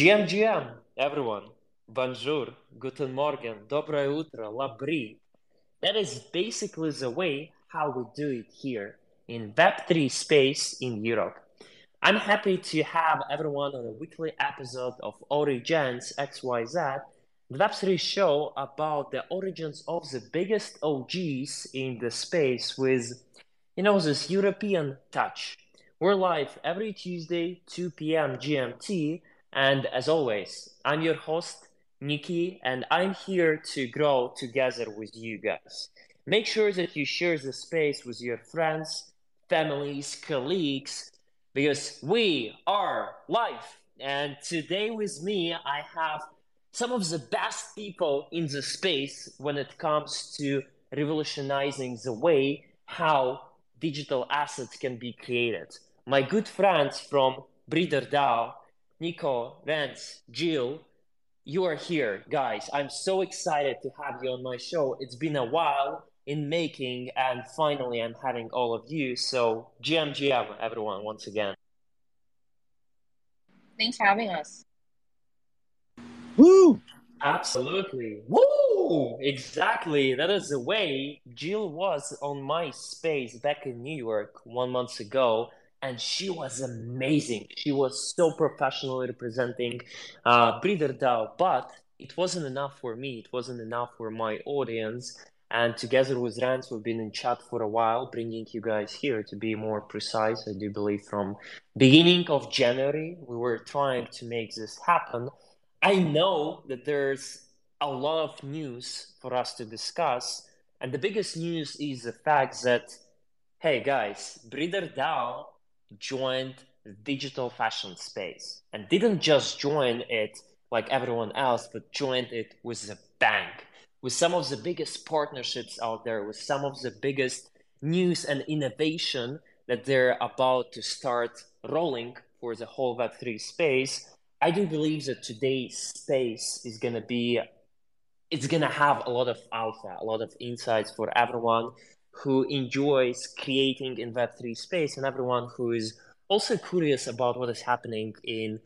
GM, GM, everyone. Bonjour, guten morgen, dobre utro, labri. That is basically the way how we do it here in Web3 space in Europe. I'm happy to have everyone on a weekly episode of OriGens XYZ, the Web3 show about the origins of the biggest OGs in the space with, you know, this European touch. We're live every Tuesday, 2 p.m. GMT, and as always, I'm your host, Nikki, and I'm here to grow together with you guys. Make sure that you share the space with your friends, families, colleagues, because we are life. And today with me, I have some of the best people in the space when it comes to revolutionizing the way how digital assets can be created. My good friends from Breeder DAO, Nico, Renz, Jill, you are here, guys. I'm so excited to have you on my show. It's been a while in making, and finally, I'm having all of you. So, GM, GM, everyone, once again. Thanks for having us. Woo! Absolutely. Woo! Exactly. That is the way Jill was on my space back in New York one month ago and she was amazing. She was so professionally representing uh, DAO, but it wasn't enough for me. It wasn't enough for my audience. And together with Renz, we've been in chat for a while, bringing you guys here to be more precise. I do believe from beginning of January, we were trying to make this happen. I know that there's a lot of news for us to discuss, and the biggest news is the fact that, hey guys, Breeder DAO joined the digital fashion space and didn't just join it like everyone else, but joined it with a bang, with some of the biggest partnerships out there, with some of the biggest news and innovation that they're about to start rolling for the whole Web3 space. I do believe that today's space is going to be, it's going to have a lot of alpha, a lot of insights for everyone who enjoys creating in Web3 space and everyone who is also curious about what is happening in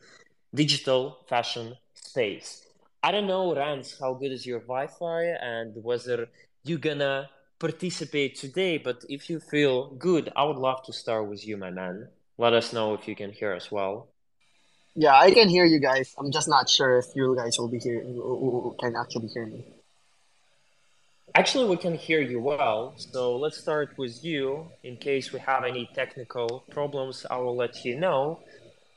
digital fashion space. I don't know, Renz, how good is your Wi Fi and whether you're gonna participate today, but if you feel good, I would love to start with you, my man. Let us know if you can hear us well. Yeah, I can hear you guys. I'm just not sure if you guys will be here, can actually hear me. Actually, we can hear you well. So let's start with you. In case we have any technical problems, I will let you know.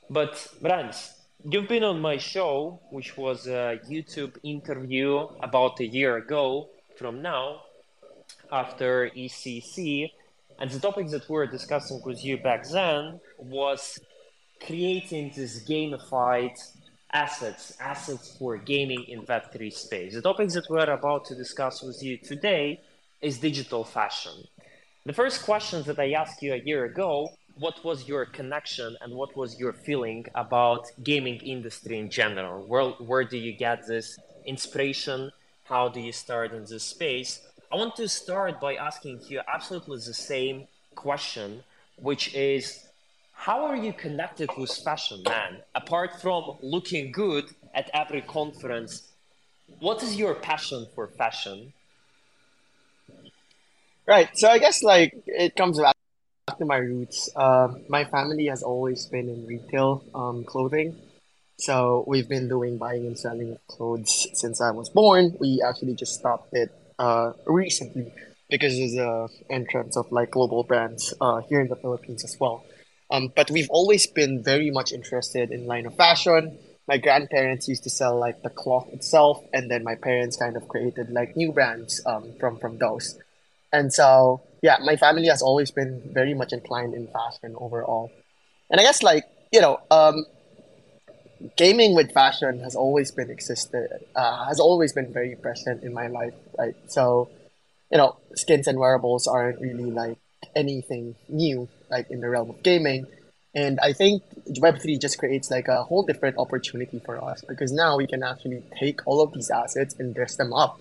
But Brands, you've been on my show, which was a YouTube interview about a year ago from now, after ECC. And the topic that we were discussing with you back then was creating this gamified assets, assets for gaming in Web3 space. The topic that we're about to discuss with you today is digital fashion. The first question that I asked you a year ago, what was your connection and what was your feeling about gaming industry in general? Where, where do you get this inspiration? How do you start in this space? I want to start by asking you absolutely the same question, which is how are you connected with fashion, man? Apart from looking good at every conference, what is your passion for fashion? Right. So I guess like it comes back to my roots. Uh, my family has always been in retail um, clothing. So we've been doing buying and selling clothes since I was born. We actually just stopped it uh, recently because of the entrance of like global brands uh, here in the Philippines as well. Um, but we've always been very much interested in line of fashion. My grandparents used to sell like the cloth itself, and then my parents kind of created like new brands um, from from those. And so yeah, my family has always been very much inclined in fashion overall. And I guess like you know, um, gaming with fashion has always been existed, uh, has always been very present in my life, right? So, you know, skins and wearables aren't really like anything new like in the realm of gaming. And I think Web3 just creates like a whole different opportunity for us because now we can actually take all of these assets and dress them up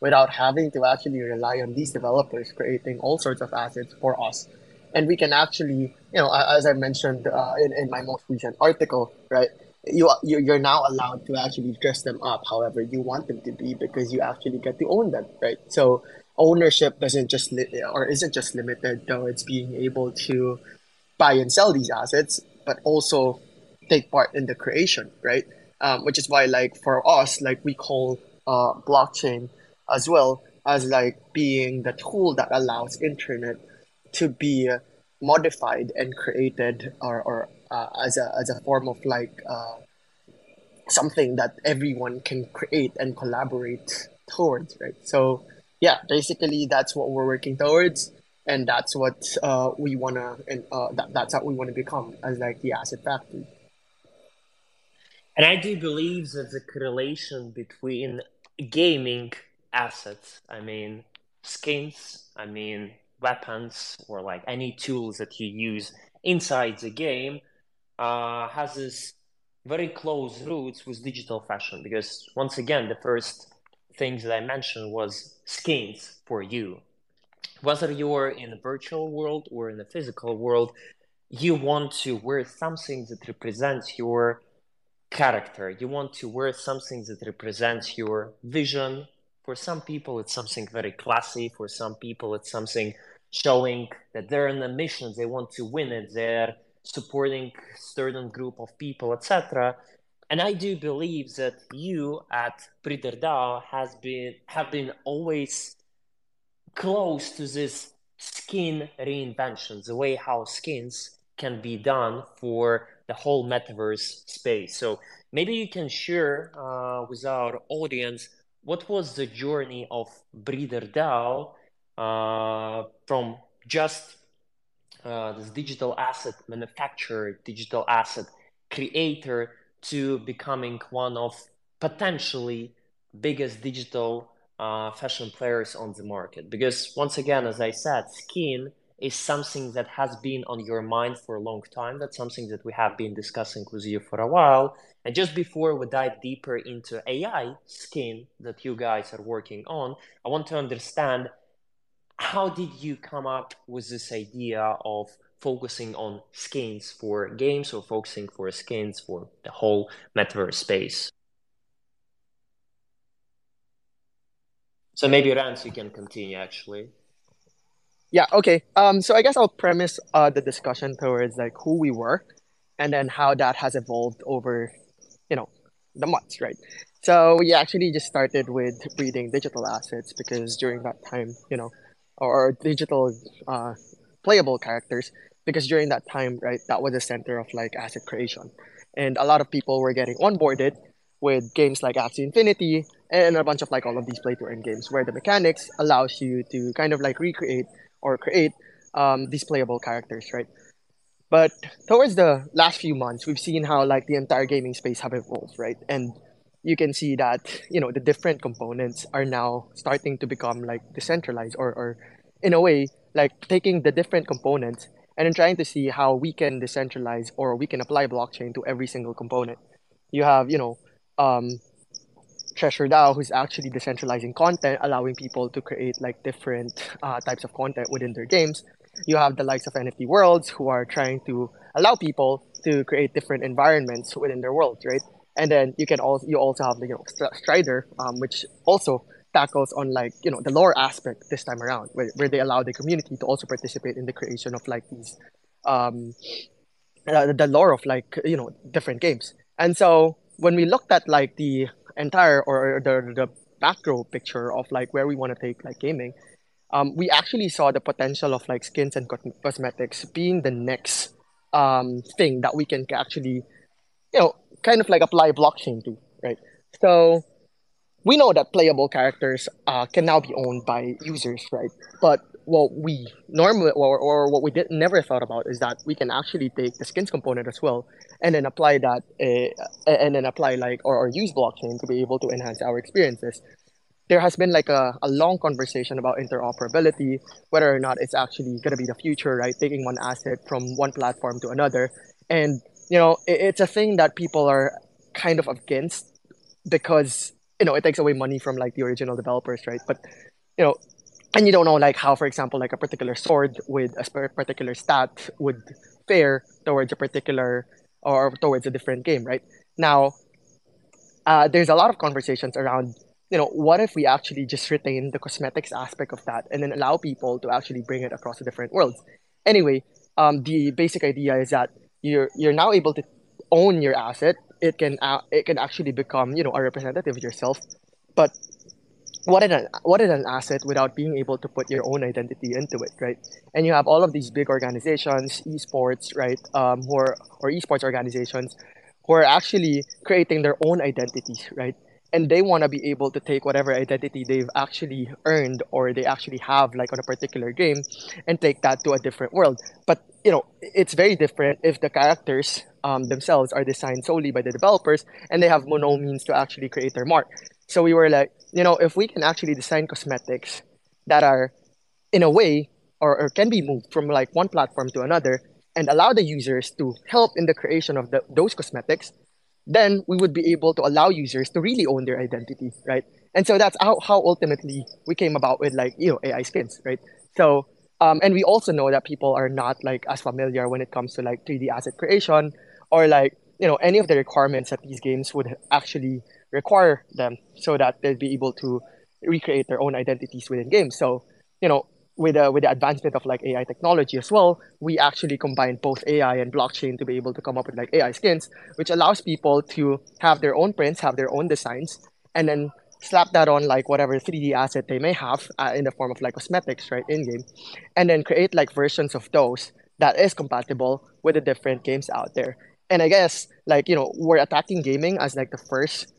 without having to actually rely on these developers creating all sorts of assets for us. And we can actually, you know, as I mentioned uh, in, in my most recent article, right, you you- you're now allowed to actually dress them up however you want them to be because you actually get to own them, right? So ownership doesn't just li- or isn't just limited though it's being able to buy and sell these assets, but also take part in the creation, right? Um, which is why, like for us, like we call uh, blockchain as well as like being the tool that allows internet to be modified and created or, or uh, as a as a form of like uh, something that everyone can create and collaborate towards, right? So yeah, basically that's what we're working towards, and that's what uh, we wanna and uh, that, that's what we wanna become as like the asset factory. And I do believe that the correlation between gaming assets, I mean, skins, I mean, weapons, or like any tools that you use inside the game, uh, has this very close roots with digital fashion. Because once again, the first things that I mentioned was skins for you. Whether you're in a virtual world or in a physical world, you want to wear something that represents your character. You want to wear something that represents your vision. For some people, it's something very classy. For some people, it's something showing that they're in a mission. They want to win it. They're supporting certain group of people, etc. And I do believe that you at Breeder DAO has been have been always close to this skin reinvention, the way how skins can be done for the whole metaverse space. So maybe you can share uh, with our audience what was the journey of Breeder DAO uh, from just uh, this digital asset manufacturer, digital asset creator to becoming one of potentially biggest digital uh, fashion players on the market. Because once again, as I said, skin is something that has been on your mind for a long time. That's something that we have been discussing with you for a while. And just before we dive deeper into AI skin that you guys are working on, I want to understand how did you come up with this idea of focusing on skins for games or focusing for skins for the whole metaverse space? So maybe Renz, you can continue actually. Yeah, okay. Um, so I guess I'll premise uh, the discussion towards like who we were and then how that has evolved over, you know, the months, right? So we actually just started with breeding digital assets because during that time, you know, or digital uh, playable characters, because during that time, right, that was the center of like asset creation. And a lot of people were getting onboarded with games like Axie Infinity and a bunch of like all of these play to earn games where the mechanics allows you to kind of like recreate or create um, these playable characters, right? But towards the last few months, we've seen how like the entire gaming space have evolved, right? And you can see that you know the different components are now starting to become like decentralized or, or in a way like taking the different components and then trying to see how we can decentralize or we can apply blockchain to every single component. You have, you know, um, Treasure DAO, who's actually decentralizing content, allowing people to create like different uh, types of content within their games. You have the likes of NFT Worlds, who are trying to allow people to create different environments within their worlds, right? And then you can also you also have the you know Strider, um, which also tackles on like you know the lore aspect this time around, where, where they allow the community to also participate in the creation of like these um, uh, the lore of like you know different games. And so when we looked at like the entire or the the macro picture of like where we want to take like gaming, um, we actually saw the potential of like skins and cosmetics being the next um, thing that we can actually, you know, kind of like apply blockchain to, right? So we know that playable characters uh, can now be owned by users, right? But what we normally or, or what we did never thought about is that we can actually take the skins component as well and then apply that uh, and then apply like or, or use blockchain to be able to enhance our experiences. There has been like a, a long conversation about interoperability whether or not it's actually going to be the future right? Taking one asset from one platform to another. And you know it, it's a thing that people are kind of against because you know it takes away money from like the original developers right but you know and you don't know like how for example like a particular sword with a particular stat would fare towards a particular or towards a different game right Now, uh, there's a lot of conversations around, you know, what if we actually just retain the cosmetics aspect of that and then allow people to actually bring it across the different worlds. Anyway, um, the basic idea is that you're you're now able to own your asset. It can uh, it can actually become you know a representative of yourself, but what is an what is an asset without being able to put your own identity into it, right? And you have all of these big organizations, esports, right, um, who are, or esports organizations, who are actually creating their own identities, right? And they want to be able to take whatever identity they've actually earned or they actually have, like on a particular game, and take that to a different world. But you know, it's very different if the characters um, themselves are designed solely by the developers and they have no means to actually create their mark. So we were like, you know, if we can actually design cosmetics that are, in a way, or, or can be moved from like one platform to another and allow the users to help in the creation of the, those cosmetics, then we would be able to allow users to really own their identity, right? And so that's how, how ultimately we came about with like, you know, AI skins, right? So, um, and we also know that people are not like as familiar when it comes to like 3D asset creation or like, you know, any of the requirements that these games would actually require them so that they'd be able to recreate their own identities within games. So, you know, with the, with the advancement of like AI technology as well, we actually combine both AI and blockchain to be able to come up with like AI skins, which allows people to have their own prints, have their own designs, and then slap that on like whatever 3D asset they may have uh, in the form of like cosmetics, right, in game, and then create like versions of those that is compatible with the different games out there. And I guess like you know we're attacking gaming as like the first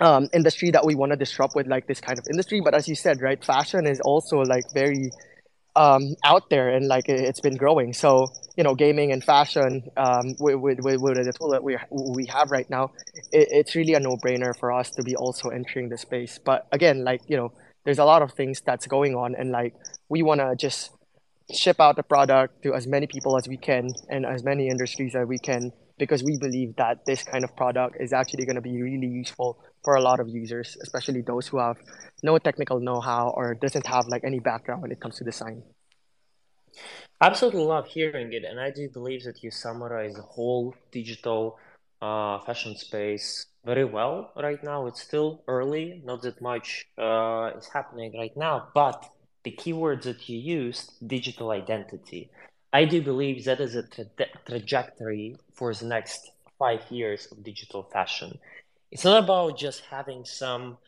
um, industry that we want to disrupt with like this kind of industry. But as you said, right, fashion is also like very um, out there and like it's been growing. So you know, gaming and fashion um, with, with, with, the tool that we we have right now, it, it's really a no brainer for us to be also entering the space. But again, like you know, there's a lot of things that's going on, and like we want to just ship out the product to as many people as we can and as many industries as we can because we believe that this kind of product is actually going to be really useful for a lot of users, especially those who have no technical know-how or doesn't have like any background when it comes to design. Absolutely love hearing it, and I do believe that you summarize the whole digital uh, fashion space very well right now. It's still early, not that much uh, is happening right now, but the keywords that you used, digital identity, I do believe that is a tra- trajectory for the next five years of digital fashion. It's not about just having some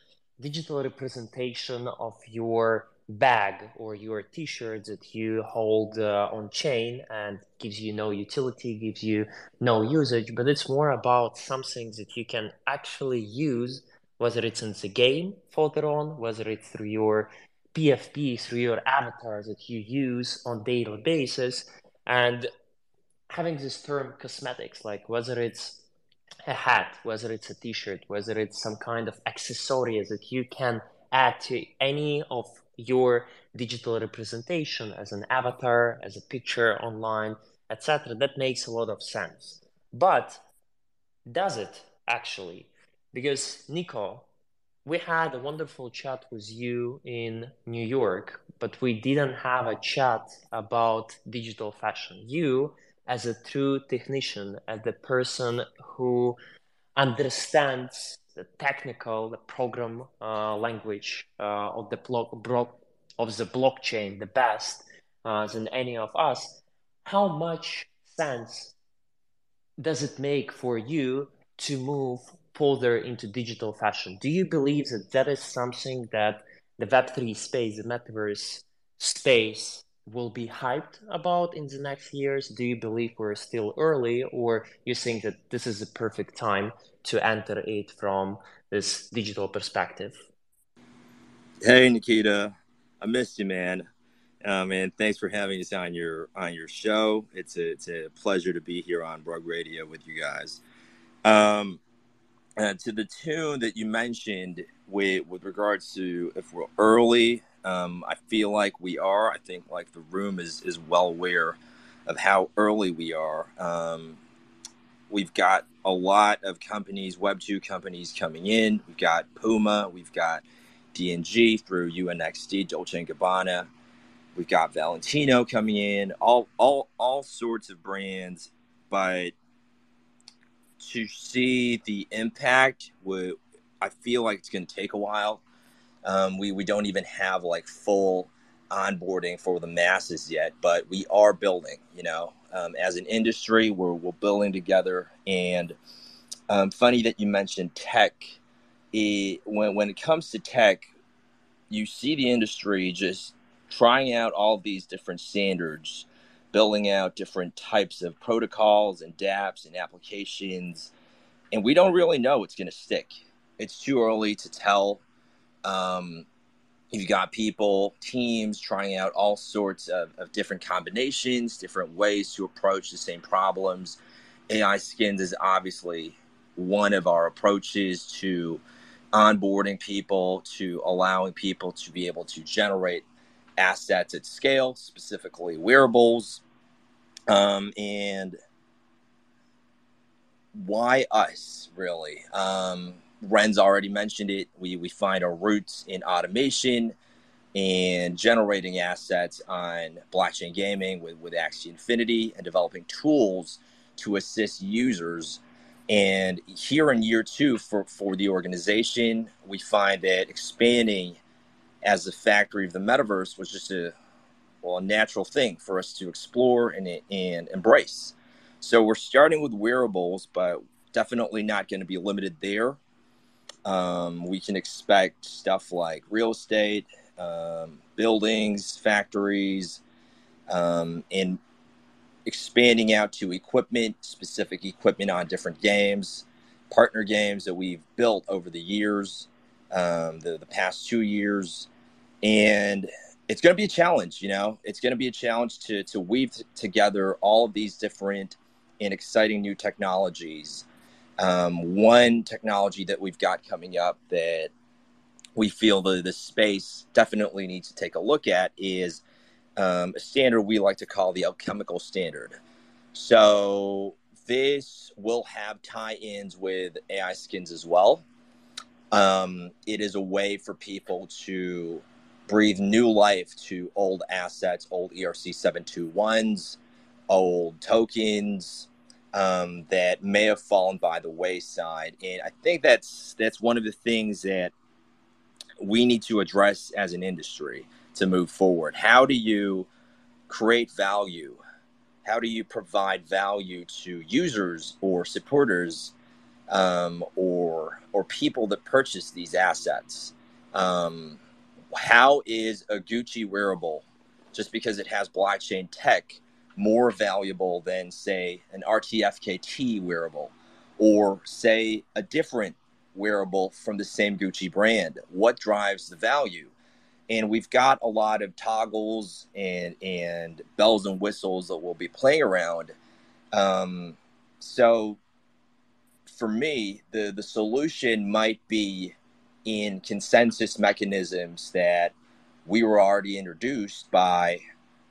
digital representation of your bag or your t-shirt that you hold uh, on chain and gives you no utility gives you no usage but it's more about something that you can actually use whether it's in the game further on whether it's through your pfp through your avatar that you use on daily basis and having this term cosmetics like whether it's a hat, whether it's a t-shirt, whether it's some kind of accessory that you can add to any of your digital representation as an avatar, as a picture online, etc. That makes a lot of sense. But does it actually? Because Nico, we had a wonderful chat with you in New York, but we didn't have a chat about digital fashion. You as a true technician, as the person who understands the technical, the program uh, language uh, of the block, of the blockchain the best uh, than any of us. How much sense does it make for you to move further into digital fashion? Do you believe that that is something that the Web3 space, the metaverse space, will be hyped about in the next years? Do you believe we're still early, or you think that this is the perfect time to enter it from this digital perspective? Hey, Nikita, I missed you, man. Um, and thanks for having us on your on your show. It's a it's a pleasure to be here on Rug Radio with you guys. Um, uh, to the tune that you mentioned with with regards to if we're early um, I feel like we are. I think like the room is is well aware of how early we are. Um, we've got a lot of companies, Web two companies coming in. We've got Puma. We've got DNG through UNXD, Dolce and Gabbana. We've got Valentino coming in. All all all sorts of brands, but to see the impact, would I feel like it's going to take a while. Um, we we don't even have like full onboarding for the masses yet, but we are building. You know, um, as an industry, we're we're building together. And um, funny that you mentioned tech. It, when when it comes to tech, you see the industry just trying out all these different standards, building out different types of protocols and dApps and applications, and we don't really know what's going to stick. It's too early to tell. Um, you've got people, teams trying out all sorts of, of different combinations, different ways to approach the same problems. AI skins is obviously one of our approaches to onboarding people, to allowing people to be able to generate assets at scale, specifically wearables. Um, and why us, really? Um, Renz already mentioned it. We, we find our roots in automation and generating assets on blockchain gaming with, with Axie Infinity and developing tools to assist users. And here in year two for, for the organization, we find that expanding as the factory of the metaverse was just a well a natural thing for us to explore and, and embrace. So we're starting with wearables, but definitely not going to be limited there. Um, we can expect stuff like real estate, um, buildings, factories, um, and expanding out to equipment, specific equipment on different games, partner games that we've built over the years, um, the, the past two years. And it's going to be a challenge, you know, it's going to be a challenge to, to weave together all of these different and exciting new technologies um, one technology that we've got coming up that we feel the, the space definitely needs to take a look at is um, a standard we like to call the alchemical standard. So this will have tie-ins with AI skins as well. Um, it is a way for people to breathe new life to old assets, old ERC 721s, old tokens, um, that may have fallen by the wayside. And I think that's that's one of the things that we need to address as an industry to move forward. How do you create value? How do you provide value to users or supporters um, or or people that purchase these assets? Um, how is a Gucci wearable just because it has blockchain tech? more valuable than, say, an RTFKT wearable or, say, a different wearable from the same Gucci brand? What drives the value? And we've got a lot of toggles and, and bells and whistles that we'll be playing around. Um, so, for me, the, the solution might be in consensus mechanisms that we were already introduced by,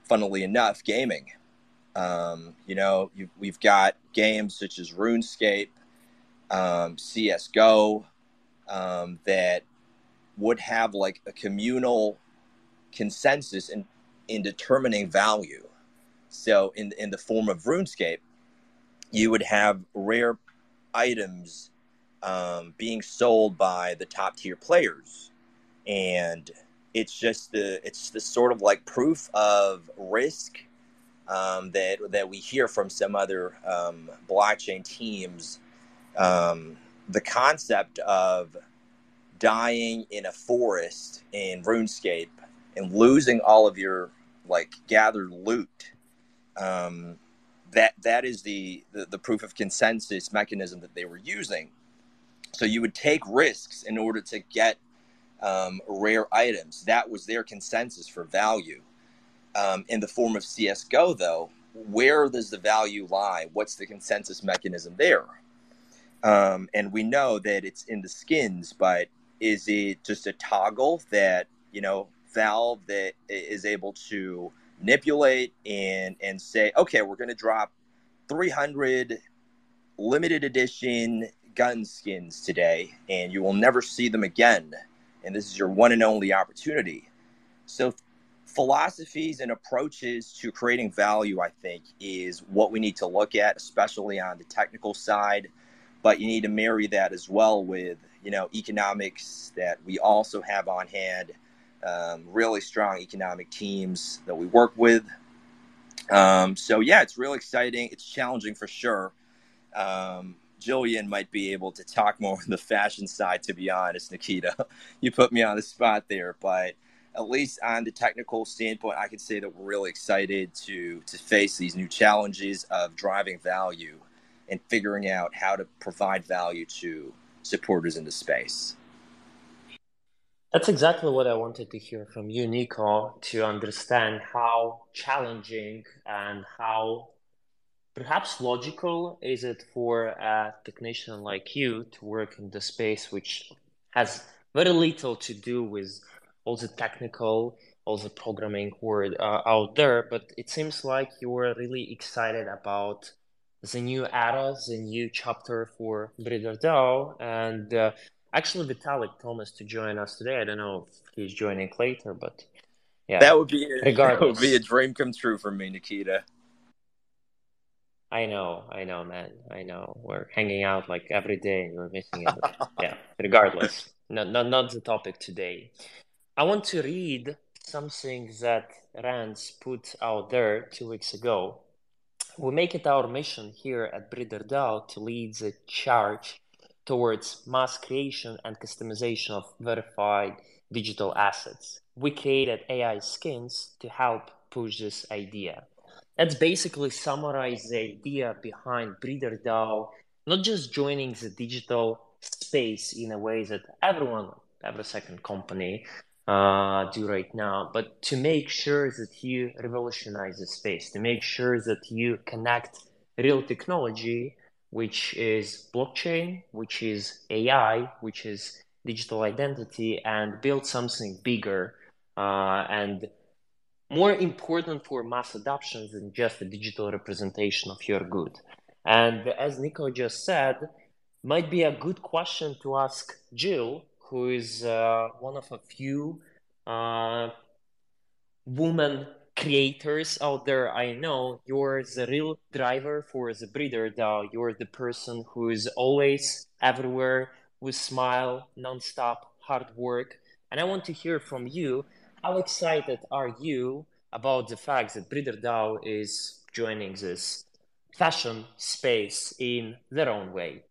funnily enough, gaming. Um, you know, we've got games such as RuneScape, um, CSGO, um, that would have like a communal consensus in, in determining value. So, in, in the form of RuneScape, you would have rare items um, being sold by the top tier players. And it's just the it's the sort of like proof of risk um, that that we hear from some other um, blockchain teams. Um, the concept of dying in a forest in RuneScape and losing all of your like gathered loot. Um, that that is the, the the proof of consensus mechanism that they were using. So you would take risks in order to get um, rare items. That was their consensus for value um, in the form of CSGO, though, where does the value lie? What's the consensus mechanism there? Um, and we know that it's in the skins, but is it just a toggle that, you know, Valve that is able to manipulate and, and say, okay, we're going to drop 300 limited edition gun skins today, and you will never see them again. And this is your one and only opportunity. So philosophies and approaches to creating value, I think, is what we need to look at, especially on the technical side. but you need to marry that as well with you know economics that we also have on hand um, really strong economic teams that we work with um, so yeah it's real exciting it's challenging for sure um, Gillian might be able to talk more on the fashion side to be honest nikita you put me on the spot there but at least on the technical standpoint i can say that we're really excited to to face these new challenges of driving value and figuring out how to provide value to supporters in the space. That's exactly what I wanted to hear from you, Nico, to understand how challenging and how perhaps logical is it for a technician like you to work in the space which has very little to do with all the technical, all the programming word uh, out there, but it seems like you're really excited about the new era, the new chapter for Breeder DAO. And uh, actually, Vitalik us to join us today. I don't know if he's joining later, but yeah. That would be a, that would be a dream come true for me, Nikita. I know, I know, man. I know. We're hanging out like every day and you're missing it. yeah, regardless. No, no, not the topic today. I want to read something that Renz put out there two weeks ago we make it our mission here at Breeder DAO to lead the charge towards mass creation and customization of verified digital assets. We created AI skins to help push this idea. That's basically summarize the idea behind Breeder DAO, not just joining the digital space in a way that everyone, every second company uh, do right now, but to make sure that you revolutionize the space, to make sure that you connect real technology, which is blockchain, which is AI, which is digital identity, and build something bigger uh, and more important for mass adoption than just a digital representation of your good. And as Nico just said, might be a good question to ask Jill who is uh, one of a few uh, woman creators out there I know. You're the real driver for the breeder DAO. You're the person who is always everywhere with smile, nonstop, hard work. And I want to hear from you. How excited are you about the fact that Breeder DAO is joining this fashion space in their own way?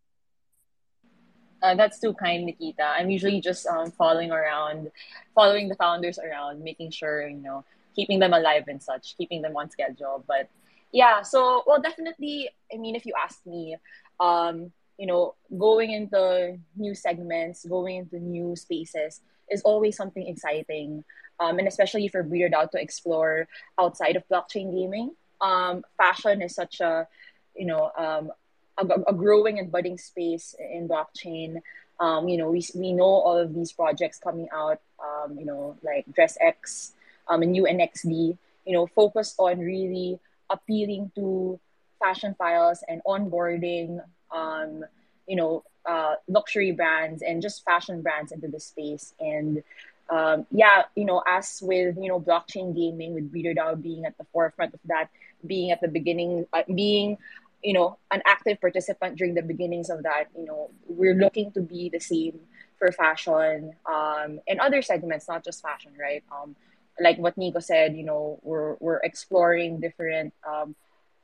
Uh, that's too kind, Nikita. I'm usually just um, following around, following the founders around, making sure, you know, keeping them alive and such, keeping them on schedule. But yeah, so, well, definitely, I mean, if you ask me, um, you know, going into new segments, going into new spaces is always something exciting. Um, and especially for Breeder DAO to explore outside of blockchain gaming. Um, fashion is such a, you know, um, a, a growing and budding space in blockchain. Um, you know, we, we know all of these projects coming out, um, you know, like DressX um, and UNXD, you know, focused on really appealing to fashion files and onboarding, um, you know, uh, luxury brands and just fashion brands into the space. And um, yeah, you know, as with, you know, blockchain gaming, with Breeder DAO being at the forefront of that, being at the beginning, uh, being you know an active participant during the beginnings of that you know we're looking to be the same for fashion um, and other segments not just fashion right um, like what nico said you know we're, we're exploring different um,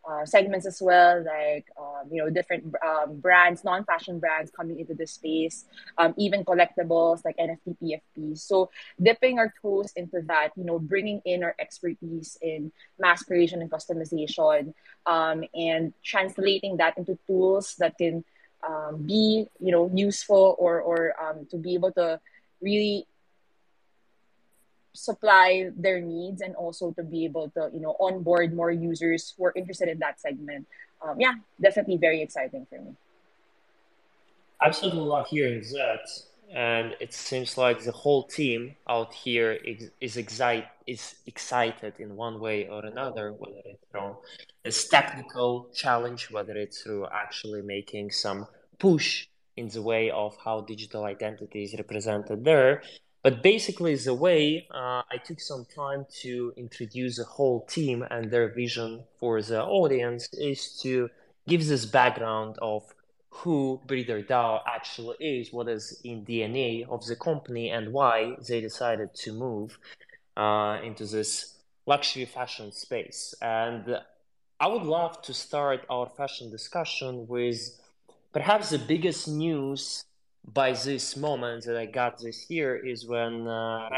uh, segments as well, like um, you know different um, brands, non-fashion brands coming into the space, um, even collectibles like NFT, PFP. So dipping our toes into that, you know, bringing in our expertise in mass creation and customization, um, and translating that into tools that can um, be you know useful or or um, to be able to really supply their needs and also to be able to you know onboard more users who are interested in that segment. Um, yeah definitely very exciting for me. Absolutely love hearing that and it seems like the whole team out here is, is, excite, is excited in one way or another whether it's from it's technical challenge whether it's through actually making some push in the way of how digital identity is represented there but basically, the way uh, I took some time to introduce the whole team and their vision for the audience is to give this background of who Breeder DAO actually is, what is in DNA of the company, and why they decided to move uh, into this luxury fashion space. And I would love to start our fashion discussion with perhaps the biggest news by this moment that I got this year is when uh,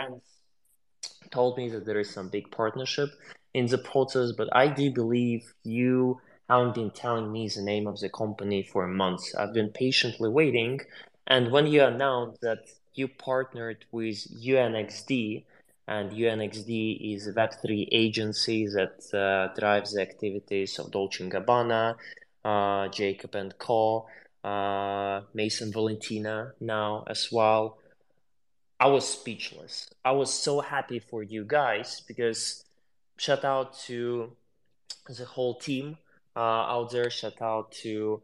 told me that there is some big partnership in the process, but I do believe you haven't been telling me the name of the company for months. I've been patiently waiting, and when you announced that you partnered with UNXD, and UNXD is a Web3 agency that uh, drives the activities of Dolce & Gabbana, uh, Jacob & Co., uh, Maison Valentino now as well. I was speechless. I was so happy for you guys because shout out to the whole team uh, out there. Shout out to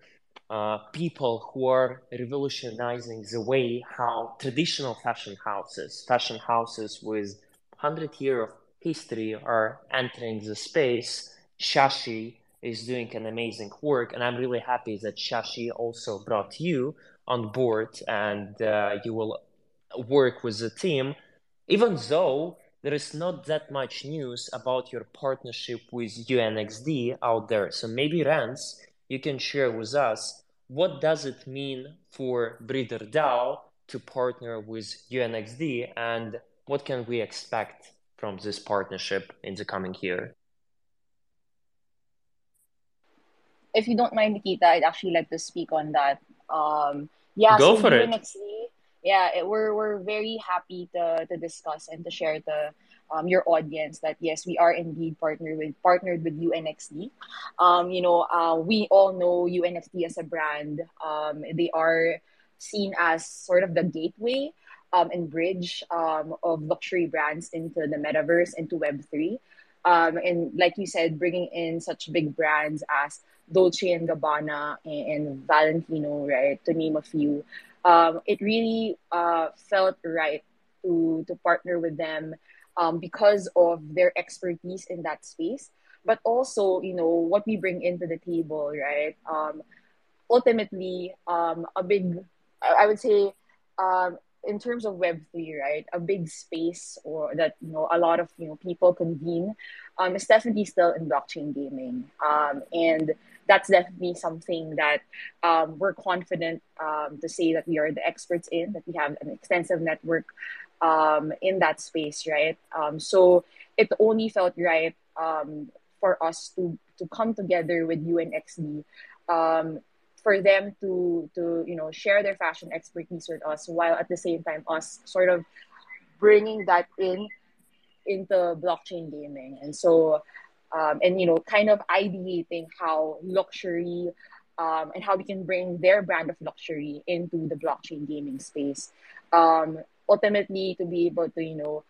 uh, people who are revolutionizing the way how traditional fashion houses, fashion houses with 100 year of history are entering the space. Shashi is doing an amazing work, and I'm really happy that Shashi also brought you on board and uh, you will work with the team, even though there is not that much news about your partnership with UNXD out there. So maybe Renz, you can share with us what does it mean for Breeder DAO to partner with UNXD and what can we expect from this partnership in the coming year? If you don't mind, Nikita, I'd actually like to speak on that. Um, yeah, Go so for it. UNXD, yeah, it, we're we're very happy to to discuss and to share the um, your audience that yes, we are indeed partnered with partnered with UNXD. Um, you know, uh, we all know UNXD as a brand. Um, they are seen as sort of the gateway um, and bridge um, of luxury brands into the metaverse, into Web3. Um, and like you said, bringing in such big brands as Dolce and Gabbana and, and Valentino, right, to name a few, um, it really uh, felt right to to partner with them um, because of their expertise in that space, but also you know what we bring into the table, right? Um, ultimately, um, a big, I would say, um, in terms of Web three, right, a big space or that you know a lot of you know people convene, um, is definitely still in blockchain gaming, um, and that's definitely something that um, we're confident um, to say that we are the experts in, that we have an extensive network um, in that space, right? Um, so it only felt right um, for us to to come together with UNXD um, for them to to you know share their fashion expertise with us while at the same time us sort of bringing that in into blockchain gaming and so um, and you know kind of ideating how luxury um, and how we can bring their brand of luxury into the blockchain gaming space um, ultimately to be able to you know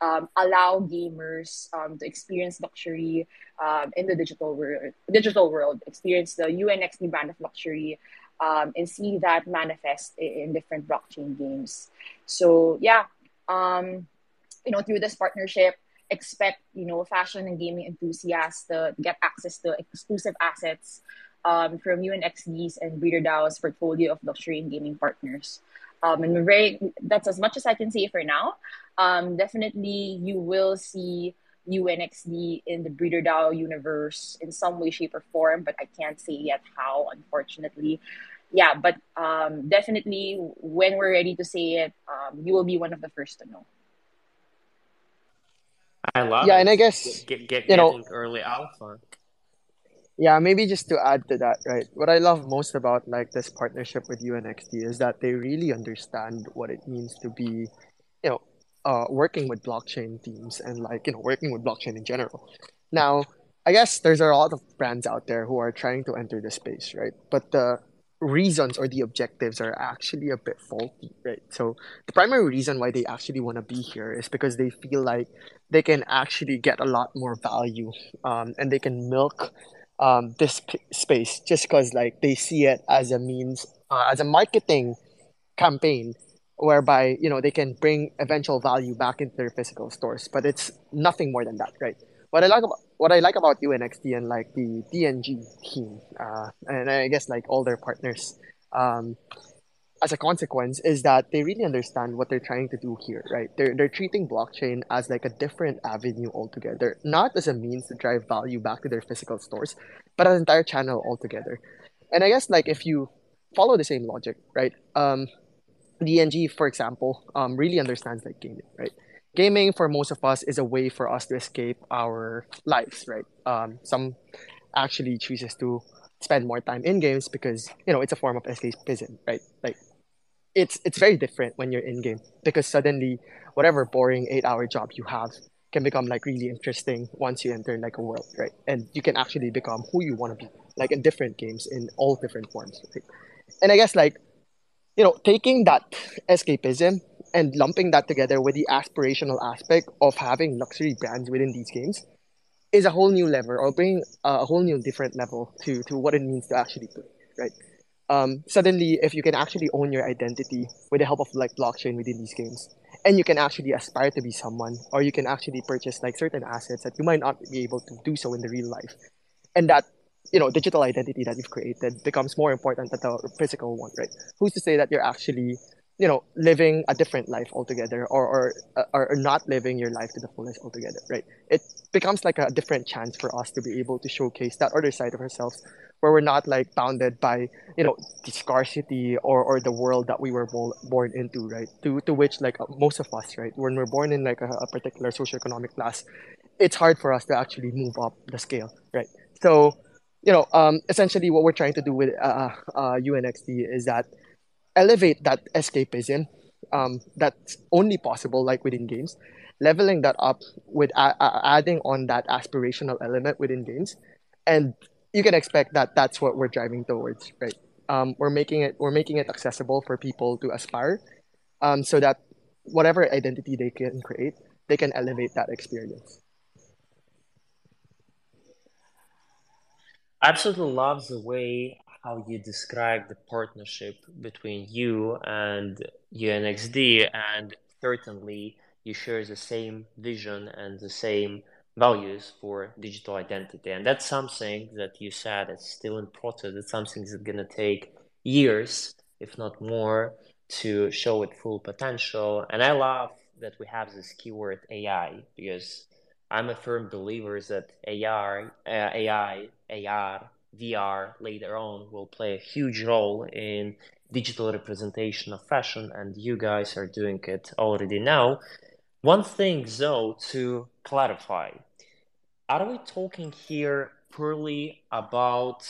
um, allow gamers um, to experience luxury um, in the digital world, digital world, experience the UNXD brand of luxury, and see that manifest in, in, different blockchain games. So yeah, you know, through this partnership, expect you know fashion and gaming enthusiasts to get access to exclusive assets um, from UNXD's and Breeder DAO's portfolio of luxury and gaming partners. Um, and very, that's as much as I can say for now. Um, definitely, you will see UNXD in the Breeder DAO universe in some way, shape, or form, but I can't say yet how, unfortunately. Yeah, but um, definitely, when we're ready to say it, um, you will be one of the first to know. I love Yeah, it. and I guess Get, get, you know early alpha. Yeah, maybe just to add to that, right? What I love most about like this partnership with UNXD is that they really understand what it means to be, you know, uh, working with blockchain teams and like, you know, working with blockchain in general. Now, I guess there's a lot of brands out there who are trying to enter the space, right? But the reasons or the objectives are actually a bit faulty, right? So the primary reason why they actually want to be here is because they feel like they can actually get a lot more value um, and they can milk um, this p- space just because like they see it as a means uh, as a marketing campaign whereby you know they can bring eventual value back into their physical stores but it's nothing more than that right what i like about what i like about UNXD and like the dng team uh, and i guess like all their partners um, as a consequence is that they really understand what they're trying to do here, right? They're they're treating blockchain as like a different avenue altogether, not as a means to drive value back to their physical stores, but an entire channel altogether. And I guess like if you follow the same logic, right? Um, DNG, for example, um, really understands like gaming, right? Gaming for most of us is a way for us to escape our lives, right? Um, some actually chooses to spend more time in games because you know it's a form of escapism, right? Like it's it's very different when you're in game because suddenly whatever boring eight hour job you have can become like really interesting once you enter like a world, right? And you can actually become who you want to be, like in different games in all different forms. Right? And I guess like you know taking that escapism and lumping that together with the aspirational aspect of having luxury brands within these games is a whole new level or bring a whole new different level to to what it means to actually play, right? Um, suddenly, if you can actually own your identity with the help of like blockchain within these games, and you can actually aspire to be someone, or you can actually purchase like certain assets that you might not be able to do so in the real life, and that you know digital identity that you've created becomes more important than the physical one, right? Who's to say that you're actually you know living a different life altogether or or or not living your life to the fullest altogether right? It becomes like a different chance for us to be able to showcase that other side of ourselves where we're not like bounded by you know the scarcity or or the world that we were bo- born into right? To to which like most of us right when we're born in like a, a particular socioeconomic class it's hard for us to actually move up the scale right? So you know um essentially what we're trying to do with uh, uh unxd is that elevate that escapism um, that's only possible like within games. Leveling that up with adding on that aspirational element within games. And you can expect that that's what we're driving towards right? Um, we're making it we're making it accessible for people to aspire um, so that whatever identity they can create they can elevate that experience. Absolutely loves the way how you describe the partnership between you and UNXD, and certainly you share the same vision and the same values for digital identity. And that's something that you said is still in process. It's something that's going to take years, if not more, to show its full potential. And I love that we have this keyword AI because I'm a firm believer that AI, uh, AI, AR VR later on will play a huge role in digital representation of fashion, and you guys are doing it already now. One thing, though, to clarify are we talking here purely about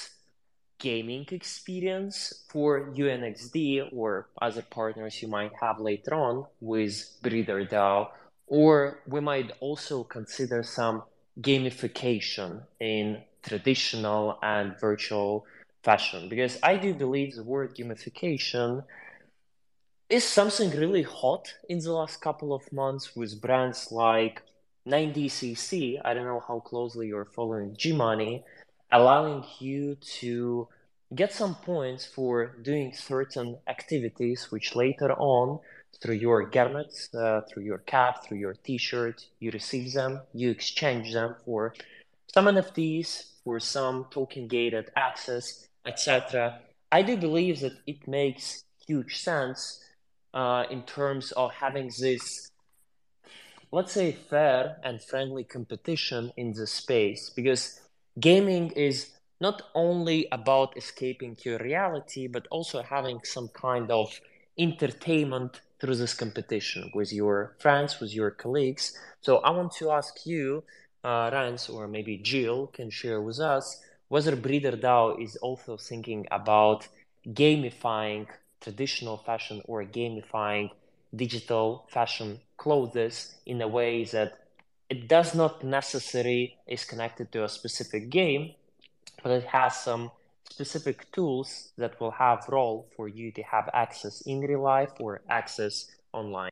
gaming experience for UNXD or other partners you might have later on with Breeder DAO, or we might also consider some gamification in traditional and virtual fashion because I do believe the word gamification is something really hot in the last couple of months with brands like 9DCC. I don't know how closely you're following G Money, allowing you to get some points for doing certain activities, which later on, through your garments, uh, through your cap, through your t shirt, you receive them, you exchange them for some NFTs, for some token gated access, etc. I do believe that it makes huge sense uh, in terms of having this, let's say, fair and friendly competition in the space because gaming is not only about escaping your reality, but also having some kind of entertainment through this competition with your friends, with your colleagues. So I want to ask you uh, Renz or maybe Jill can share with us whether Breeder DAO is also thinking about gamifying traditional fashion or gamifying digital fashion clothes in a way that it does not necessarily is connected to a specific game, but it has some specific tools that will have role for you to have access in real life or access online.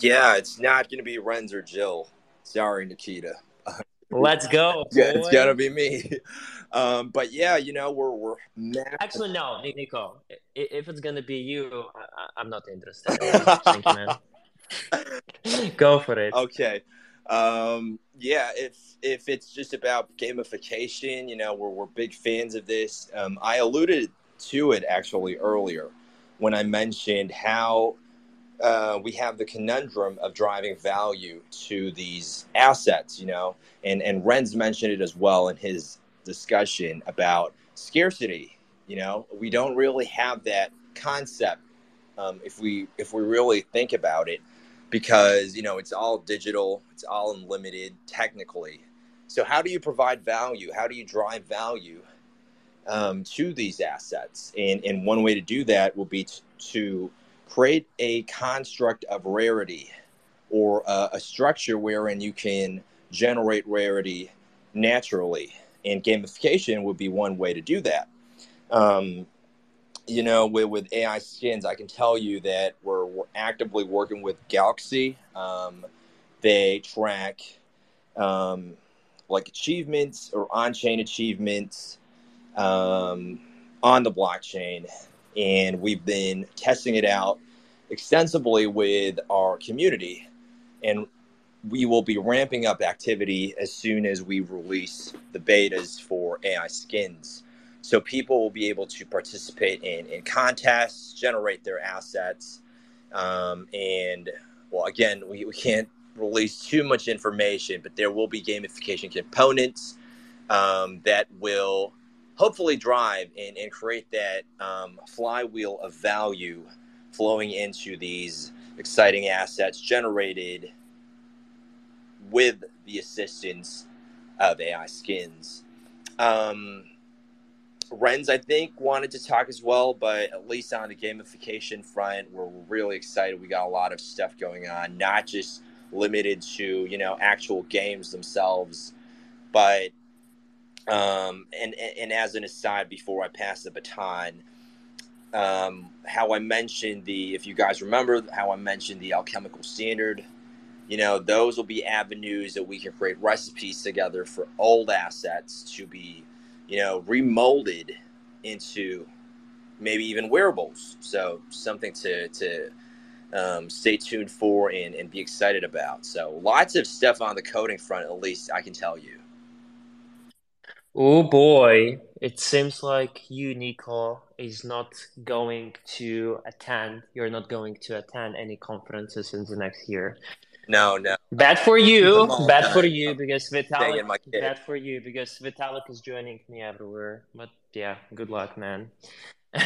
Yeah, it's not going to be Renz or Jill. Sorry, Nikita. Let's go. yeah, it's gotta be me. Um, but yeah, you know, we're we're actually no, Nico. If it's gonna be you, I, am not interested. Thank you, man. go for it. Okay. Um, yeah, if if it's just about gamification, you know, we're we're big fans of this. Um, I alluded to it actually earlier when I mentioned how uh, we have the conundrum of driving value to these assets, you know, and and Renz mentioned it as well in his discussion about scarcity. You know, we don't really have that concept um, if we if we really think about it, because you know it's all digital, it's all unlimited technically. So how do you provide value? How do you drive value um, to these assets? And and one way to do that will be t- to create a construct of rarity or a, a structure wherein you can generate rarity naturally. And gamification would be one way to do that. Um, you know, with, with AI skins, I can tell you that we're, we're actively working with Galaxy. Um, they track um, like achievements or on chain achievements um, on the blockchain and we've been testing it out extensively with our community and we will be ramping up activity as soon as we release the betas for AI skins. So people will be able to participate in, in contests, generate their assets. Um, and well, again, we, we can't release too much information, but there will be gamification components um, that will hopefully drive and, and create that um, flywheel of value flowing into these exciting assets generated with the assistance of AI skins. Um, Renz, I think, wanted to talk as well, but at least on the gamification front, we're really excited. We got a lot of stuff going on, not just limited to you know actual games themselves, but um, and, and as an aside, before I pass the baton, um, how I mentioned the, if you guys remember, how I mentioned the alchemical standard, you know, those will be avenues that we can create recipes together for old assets to be, you know, remolded into maybe even wearables. So something to, to um, stay tuned for and, and be excited about. So lots of stuff on the coding front, at least I can tell you. Oh boy, it seems like you, Nico, is not going to attend. You're not going to attend any conferences in the next year. No, no. Bad for you. Bad for you because Vitalik. Bad for you because Vitalik is joining me everywhere. But yeah, good luck, man.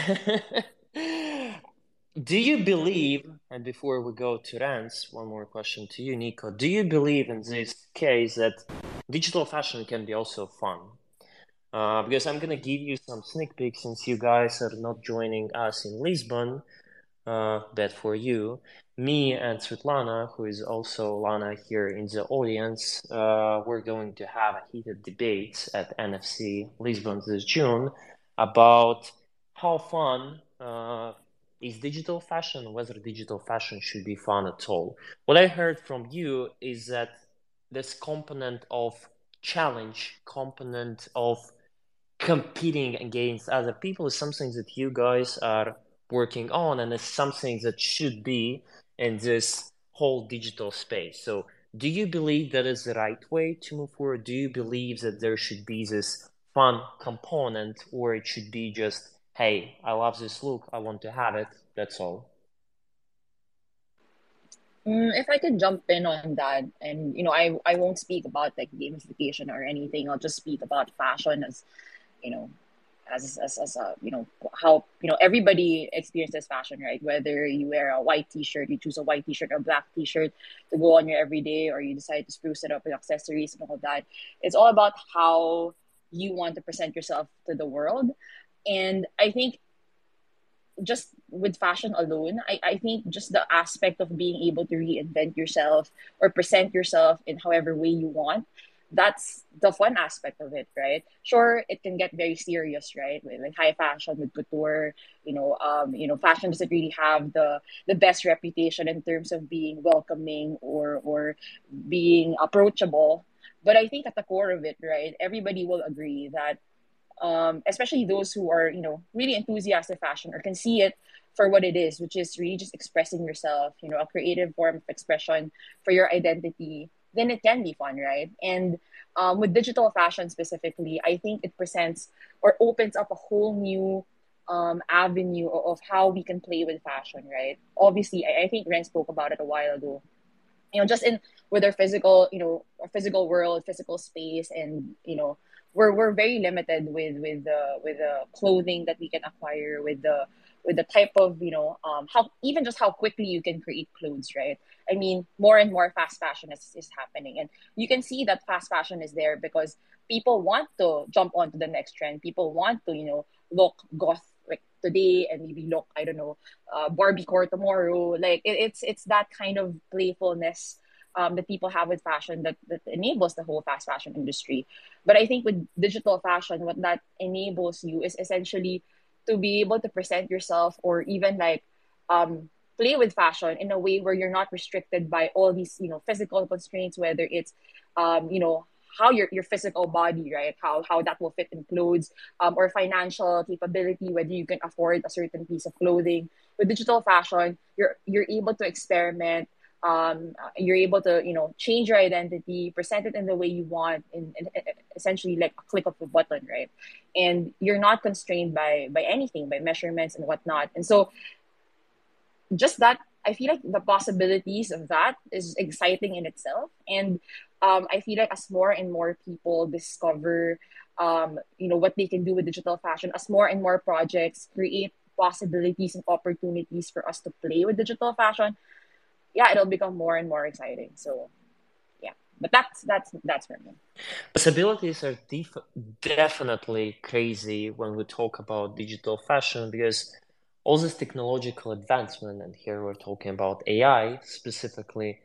do you believe? And before we go to Renz, one more question to you, Nico. Do you believe in this case that digital fashion can be also fun? Uh, because I'm gonna give you some sneak peek since you guys are not joining us in Lisbon. Uh, bad for you. Me and Svetlana, who is also Lana here in the audience, uh, we're going to have a heated debate at NFC Lisbon this June about how fun uh, is digital fashion, whether digital fashion should be fun at all. What I heard from you is that this component of challenge, component of competing against other people is something that you guys are working on and it's something that should be in this whole digital space. So do you believe that is the right way to move forward? Do you believe that there should be this fun component or it should be just hey i love this look i want to have it that's all? Mm, if I could jump in on that, and you know, I I won't speak about like gamification or anything. I'll just speak about fashion as you know as, as, as a you know how you know everybody experiences fashion right? Whether you wear a white t-shirt you choose a white t-shirt or black t-shirt to go on your everyday or you decide to spruce it up with accessories and all that. It's all about how you want to present yourself to the world. And i think just with fashion alone I, I think just the aspect of being able to reinvent yourself or present yourself in however way you want that's the fun aspect of it, right? Sure, it can get very serious, right? With like high fashion, with couture, you know, um, you know, fashion doesn't really have the the best reputation in terms of being welcoming or or being approachable. But I think at the core of it, right, everybody will agree that, um, especially those who are, you know, really enthusiastic fashion or can see it for what it is, which is really just expressing yourself, you know, a creative form of expression for your identity then it can be fun, right? And um, with digital fashion specifically, I think it presents or opens up a whole new um, avenue of how we can play with fashion, right? Obviously, I, I think Ren spoke about it a while ago. You know, just in with our physical, you know, our physical world, physical space, and you know, we're we're very limited with with the with the clothing that we can acquire, with the with the type of you know um, how even just how quickly you can create clothes right i mean more and more fast fashion is, is happening and you can see that fast fashion is there because people want to jump onto the next trend people want to you know look goth like today and maybe look I don't know uh, Barbiecore tomorrow. Like it, it's it's that kind of playfulness um, that people have with fashion that, that enables the whole fast fashion industry. But I think with digital fashion, what that enables you is essentially to be able to present yourself or even like um, play with fashion in a way where you're not restricted by all these you know physical constraints, whether it's um, you know how your, your physical body, right? How how that will fit in clothes, um, or financial capability, whether you can afford a certain piece of clothing. With digital fashion, you're you're able to experiment. Um, you're able to you know change your identity, present it in the way you want, in essentially like a click of a button, right? And you're not constrained by by anything, by measurements and whatnot. And so, just that I feel like the possibilities of that is exciting in itself. And um, I feel like as more and more people discover, um, you know, what they can do with digital fashion, as more and more projects create possibilities and opportunities for us to play with digital fashion, yeah, it'll become more and more exciting. So, yeah, but that's that's that's for me. Possibilities are def- definitely crazy when we talk about digital fashion because all this technological advancement, and here we're talking about AI specifically,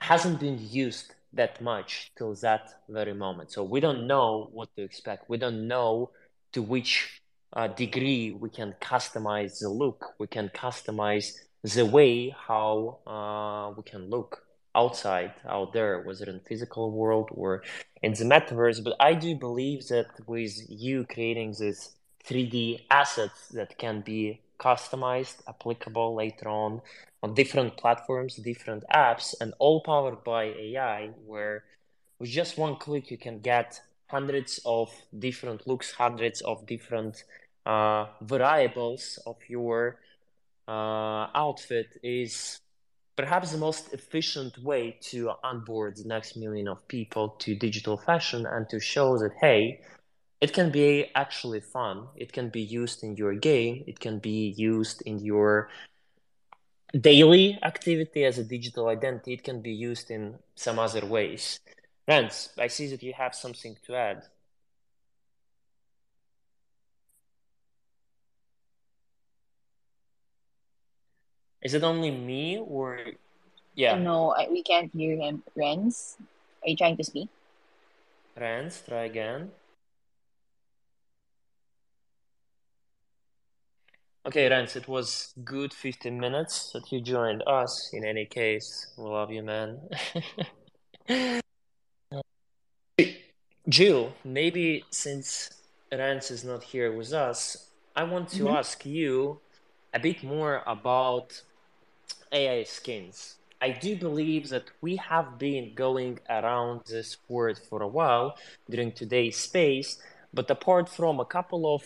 hasn't been used that much till that very moment. So we don't know what to expect. We don't know to which uh, degree we can customize the look. We can customize the way how uh, we can look outside, out there, whether in physical world or in the metaverse. But I do believe that with you creating these 3D assets that can be customized, applicable later on on different platforms, different apps, and all powered by AI, where with just one click you can get hundreds of different looks, hundreds of different uh, variables of your uh, outfit is perhaps the most efficient way to onboard the next million of people to digital fashion and to show that hey it can be actually fun it can be used in your game it can be used in your daily activity as a digital identity, it can be used in some other ways. Renz, I see that you have something to add. Is it only me or yeah? No, I, we can't hear him. Renz, are you trying to speak? Renz, try again. Okay, Renz, it was good 15 minutes that you joined us. In any case, we love you, man. Jill, maybe since Renz is not here with us, I want to Mm-hmm. ask you a bit more about AI skins. I do believe that we have been going around this word for a while during today's space, but apart from a couple of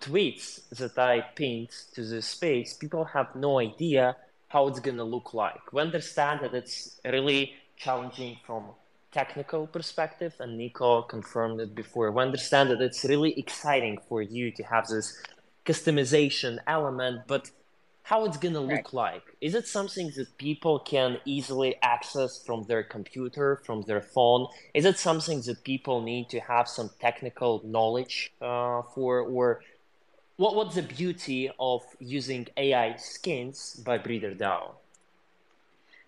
tweets that I pinned to this space, people have no idea how it's gonna look like. We understand that it's really challenging from technical perspective, and Nico confirmed it before. We understand that it's really exciting for you to have this customization element, but how it's gonna Right. look like? Is it something that people can easily access from their computer, from their phone? Is it something that people need to have some technical knowledge uh, for, or what what's the beauty of using AI skins by Breeder DAO?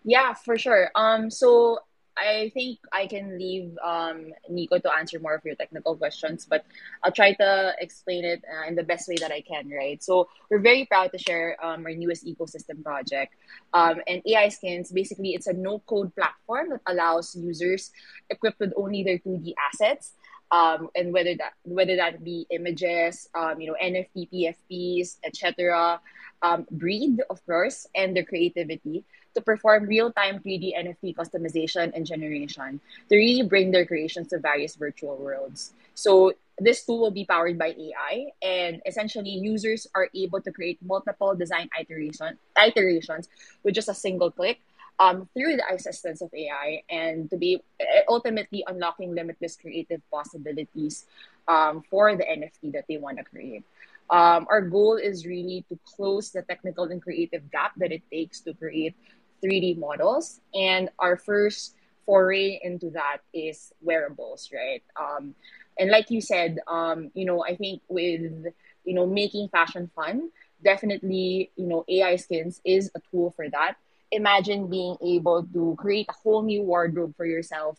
Yeah, for sure. Um, so I think I can leave um Nico to answer more of your technical questions, but I'll try to explain it uh, in the best way that I can, right? So we're very proud to share um, our newest ecosystem project. Um, and AI Skins, basically, it's a no-code platform that allows users equipped with only their 2D assets um, and whether that whether that be images, um, you know, NFT, PFPs, etc., um, breed, of course, and their creativity to perform real-time 3D NFT customization and generation to really bring their creations to various virtual worlds. So this tool will be powered by AI, and essentially users are able to create multiple design iteration, iterations with just a single click um, through the assistance of AI and to be ultimately unlocking limitless creative possibilities um, for the NFT that they want to create. Um, our goal is really to close the technical and creative gap that it takes to create 3D models. And our first foray into that is wearables, right? Um, and like you said, um, you know, I think with you know making fashion fun, definitely you know AI skins is a tool for that imagine being able to create a whole new wardrobe for yourself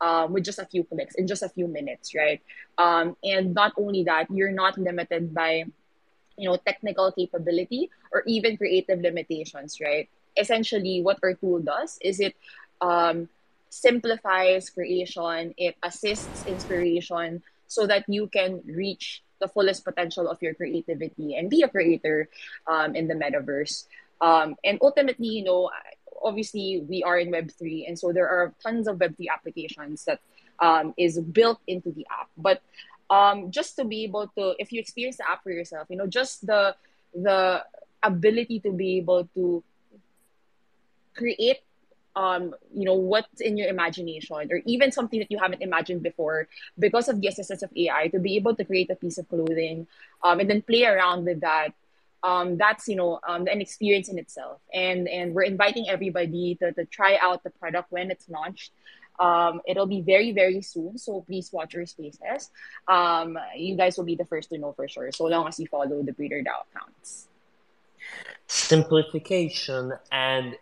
um, with just a few clicks in just a few minutes, right? Um, and not only that, you're not limited by you know technical capability or even creative limitations, right? Essentially, what our tool does is it um, simplifies creation, it assists inspiration so that you can reach the fullest potential of your creativity and be a creator um, in the metaverse. Um, and ultimately, you know, obviously we are in Web3, and so there are tons of Web3 applications that um, is built into the app. But um, just to be able to, if you experience the app for yourself, you know, just the the ability to be able to create um, you know, what's in your imagination or even something that you haven't imagined before because of the assistance of AI to be able to create a piece of clothing um, and then play around with that um, that's you know um, an experience in itself. And and we're inviting everybody to, to try out the product when it's launched. Um, it'll be very very soon so please watch your spaces. Um, you guys will be the first to know for sure so long as you follow the breeder dao accounts simplification and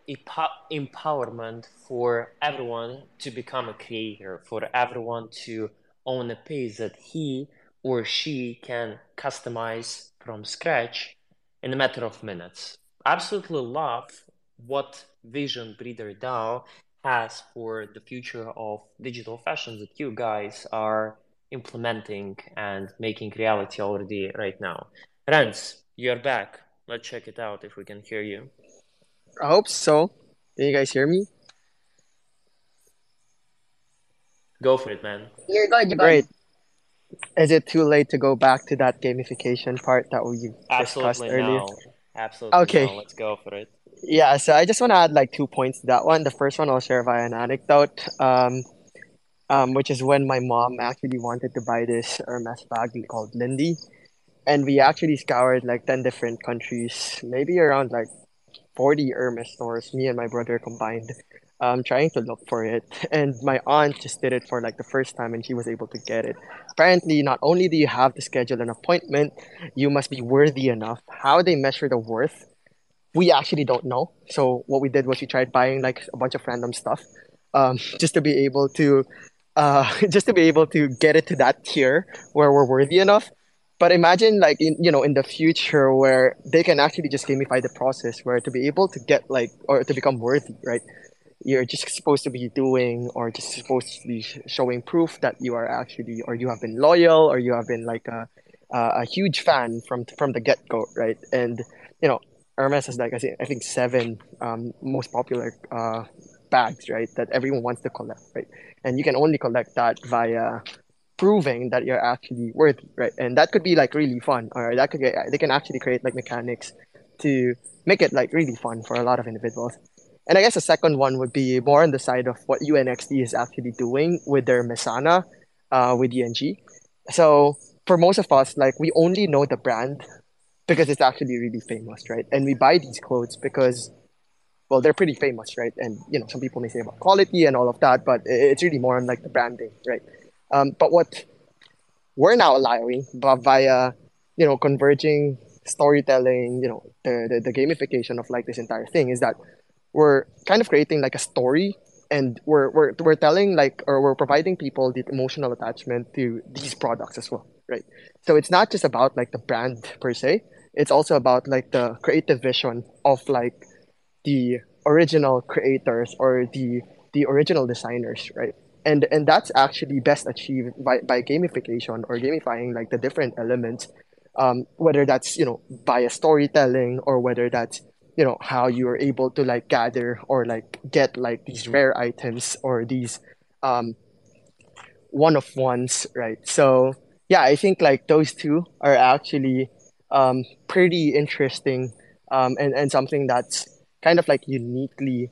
empowerment for everyone to become a creator for everyone to own a piece that he or she can customize from scratch in a matter of minutes. Absolutely love what vision Breeder DAO has for the future of digital fashion that you guys are implementing and making reality already right now. Renz, you're back. Let's check it out if we can hear you. I hope so. Can you guys hear me? Go for it, man. You're good. You're Great. Good. Is it too late to go back to that gamification part that we discussed Absolutely earlier? no. Absolutely Okay. no. Let's go for it. Yeah, so I just want to add like two points to that one. The first one I'll share via an anecdote, um, um, which is when my mom actually wanted to buy this Hermes bag called Lindy, and we actually scoured like ten different countries, maybe around like forty Hermes stores, me and my brother combined, um, trying to look for it. And my aunt just did it for like the first time and she was able to get it. Apparently, not only do you have to schedule an appointment, you must be worthy enough. How they measure the worth, we actually don't know. So what we did was we tried buying like a bunch of random stuff, um, just to be able to, uh, just to be able to get it to that tier where we're worthy enough. But imagine like in you know in the future where they can actually just gamify the process, where to be able to get like or to become worthy, right? You're just supposed to be doing or just supposed to be showing proof that you are actually or you have been loyal or you have been like a a, huge fan from from the get go, right? And you know, Hermes has like I think I think seven um, most popular uh, bags, right? That everyone wants to collect, right? And you can only collect that via proving that you're actually worthy, right? And that could be like really fun, or that could get, they can actually create like mechanics to make it like really fun for a lot of individuals. And I guess the second one would be more on the side of what UNXD is actually doing with their Mesana, uh, with ENG. So for most of us, like we only know the brand because it's actually really famous, right? And we buy these clothes because, well, they're pretty famous, right? And you know, some people may say about quality and all of that, but it's really more on like the branding, right? Um, but what we're now allowing, but via you know converging storytelling, you know, the, the the gamification of like this entire thing is that we're kind of creating like a story and we're, we're, we're telling like or we're providing people the emotional attachment to these products as well right? So it's not just about like the brand per se. It's also about like the creative vision of like the original creators or the the original designers right? And and that's actually best achieved by, by gamification or gamifying like the different elements um, whether that's you know via storytelling or whether that's you know how you are able to like gather or like get like these rare items or these um, one of ones right? So yeah i think like those two are actually um, pretty interesting um, and, and something that's kind of like uniquely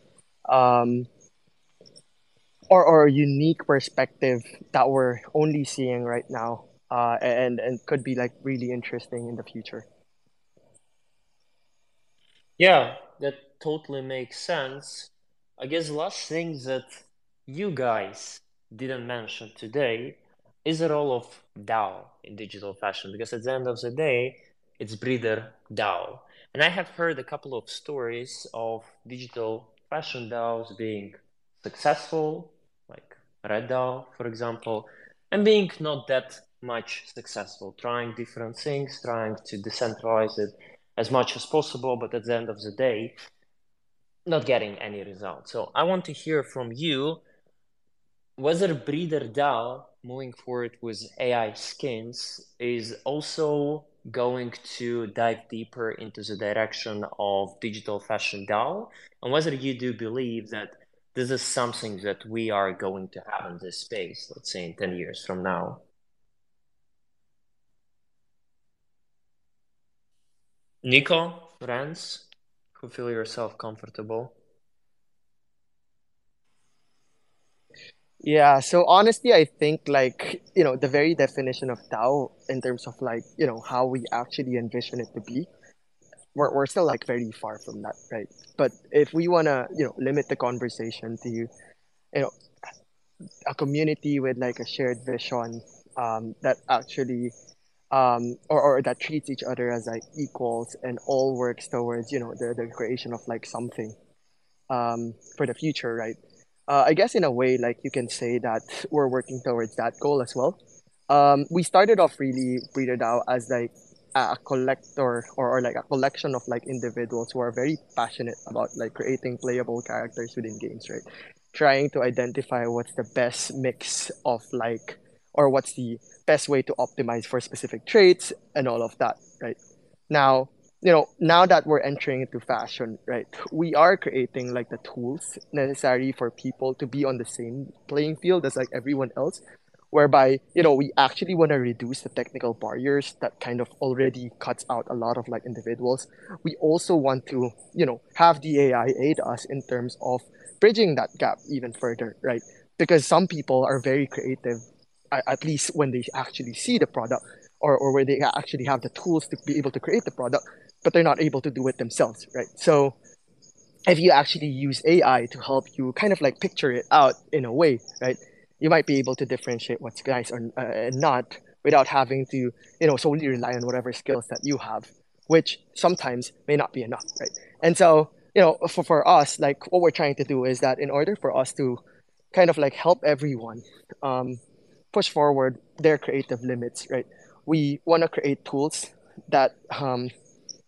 um, or, or a unique perspective that we're only seeing right now uh, and and could be like really interesting in the future Yeah, that totally makes sense. I guess the last thing that you guys didn't mention today is the role of DAO in digital fashion, because at the end of the day, it's breeder DAO. And I have heard a couple of stories of digital fashion DAOs being successful, like Red DAO, for example, and being not that much successful, trying different things, trying to decentralize it as much as possible, but at the end of the day, not getting any results. So I want to hear from you whether Breeder DAO moving forward with AI skins is also going to dive deeper into the direction of digital fashion DAO, and whether you do believe that this is something that we are going to have in this space, let's say in 10 years from now. Nico, Renz, who feel yourself comfortable? Yeah, so honestly, I think like, you know, the very definition of DAO in terms of like, you know, how we actually envision it to be, we're, we're still like very far from that, right? But if we want to, you know, limit the conversation to, you know, a community with like a shared vision um, that actually um, or, or that treats each other as like equals and all works towards, you know, the, the creation of like something um, for the future, right? uh, I guess in a way, like you can say that we're working towards that goal as well. Um, we started off really Breeder DAO as like a collector or, or like a collection of like individuals who are very passionate about like creating playable characters within games, right? Trying to identify what's the best mix of like or what's the best way to optimize for specific traits and all of that, right? Now, you know, now that we're entering into fashion, right, we are creating like the tools necessary for people to be on the same playing field as like everyone else, whereby, you know, we actually want to reduce the technical barriers that kind of already cuts out a lot of like individuals. We also want to, you know, have the AI aid us in terms of bridging that gap even further, right? Because some people are very creative, at least when they actually see the product or, or where they actually have the tools to be able to create the product but they're not able to do it themselves, right? So if you actually use AI to help you kind of like picture it out in a way, right? You might be able to differentiate what's nice or uh, not without having to, you know, solely rely on whatever skills that you have, which sometimes may not be enough, right? And so, you know, for, for us, like what we're trying to do is that in order for us to kind of like help everyone um, push forward their creative limits, right? We want to create tools that um,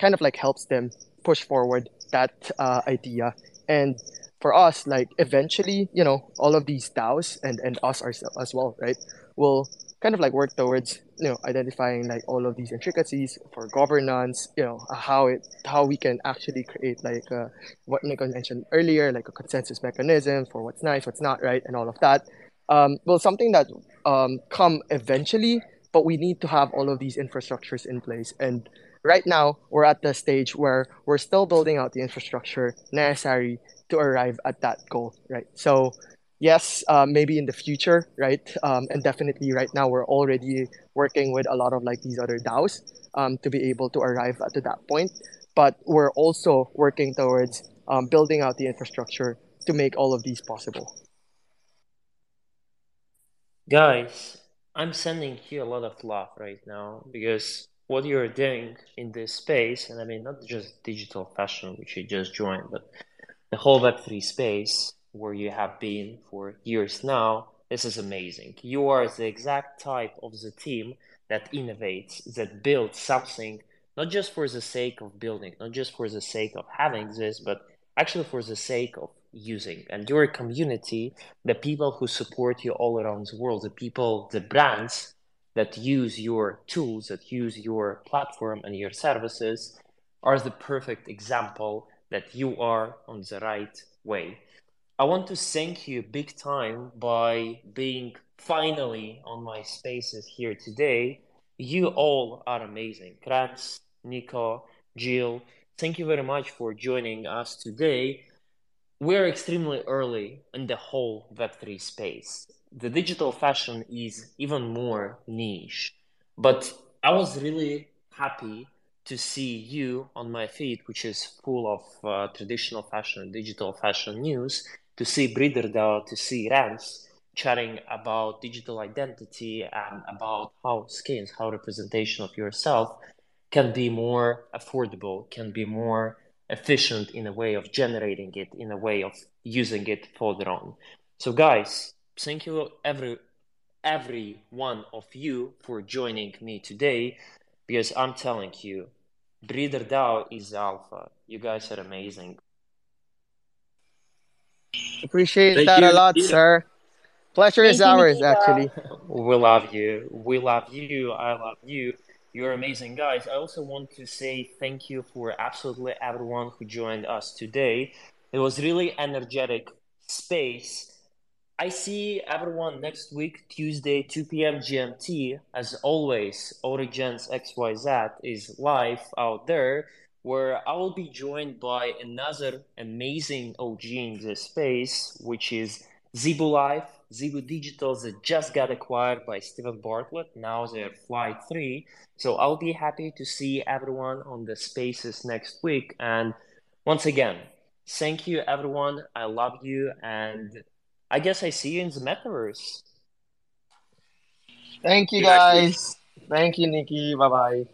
kind of like helps them push forward that uh, idea. And for us, like eventually, you know, all of these DAOs and, and us ourselves as well, right, will kind of like work towards, you know, identifying like all of these intricacies for governance, you know, how it how we can actually create like uh, what Nico mentioned earlier, like a consensus mechanism for what's nice, what's not right, and all of that. Um, well, something that um, come eventually, but we need to have all of these infrastructures in place. And right now we're at the stage where we're still building out the infrastructure necessary to arrive at that goal right? So yes uh, maybe in the future right? Um, and definitely right now we're already working with a lot of like these other daos um, to be able to arrive at that point. But we're also working towards um, building out the infrastructure to make all of these possible Guys, I'm sending you a lot of love right now because what you're doing in this space, and I mean not just digital fashion, which you just joined, but the whole Web3 space where you have been for years now, this is amazing. You are the exact type of the team that innovates, that builds something, not just for the sake of building, not just for the sake of having this, but actually for the sake of using. And your community, the people who support you all around the world, the people, the brands that use your tools, that use your platform and your services, are the perfect example that you are on the right way. I want to thank you big time by being finally on my spaces here today. You all are amazing. Kranz, Nico, Jill, thank you very much for joining us today. We're extremely early in the whole Web3 space. The digital fashion is even more niche, but I was really happy to see you on my feed, which is full of uh, traditional fashion, digital fashion news, to see BreederDAO, to see Renz chatting about digital identity and about how skins, how representation of yourself can be more affordable, can be more efficient in a way of generating it, in a way of using it further on. So, guys, thank you every every one of you for joining me today because I'm telling you, BreederDAO is alpha. You guys are amazing. Appreciate Thank that you, a lot, Nikita. sir. Pleasure Thank is ours, Nikita. actually. We love you. We love you. I love you. You're amazing guys. I also want to say thank you for absolutely everyone who joined us today. It was really energetic space. I see everyone next week, Tuesday, 2 p.m. GMT. As always, OriGens XYZ is live out there, where I will be joined by another amazing OG in this space, which is Zebu Live, Zebu Digital that just got acquired by Steven Bartlett. Now they're Flight 3. So I'll be happy to see everyone on the spaces next week. And once again, thank you, everyone. I love you. And I guess I see you in the metaverse. Thank you, See you next week. guys. Thank you, Nikki. Bye bye.